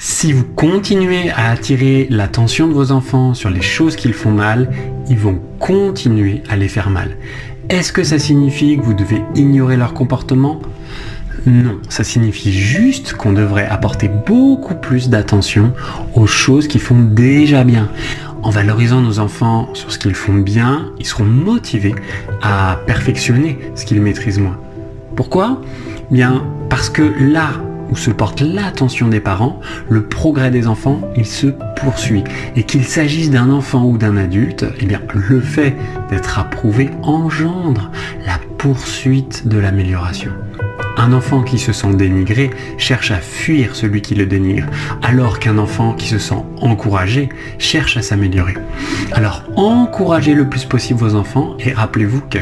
Si vous continuez à attirer l'attention de vos enfants sur les choses qu'ils font mal, ils vont continuer à les faire mal. Est-ce que ça signifie que vous devez ignorer leur comportement? Non, ça signifie juste qu'on devrait apporter beaucoup plus d'attention aux choses qui font déjà bien. En valorisant nos enfants sur ce qu'ils font bien, ils seront motivés à perfectionner ce qu'ils maîtrisent moins. Pourquoi? Bien parce que là où se porte l'attention des parents, le progrès des enfants, il se poursuit. Et qu'il s'agisse d'un enfant ou d'un adulte, eh bien, le fait d'être approuvé engendre la poursuite de l'amélioration. Un enfant qui se sent dénigré cherche à fuir celui qui le dénigre, alors qu'un enfant qui se sent encouragé cherche à s'améliorer. Alors encouragez le plus possible vos enfants et rappelez-vous que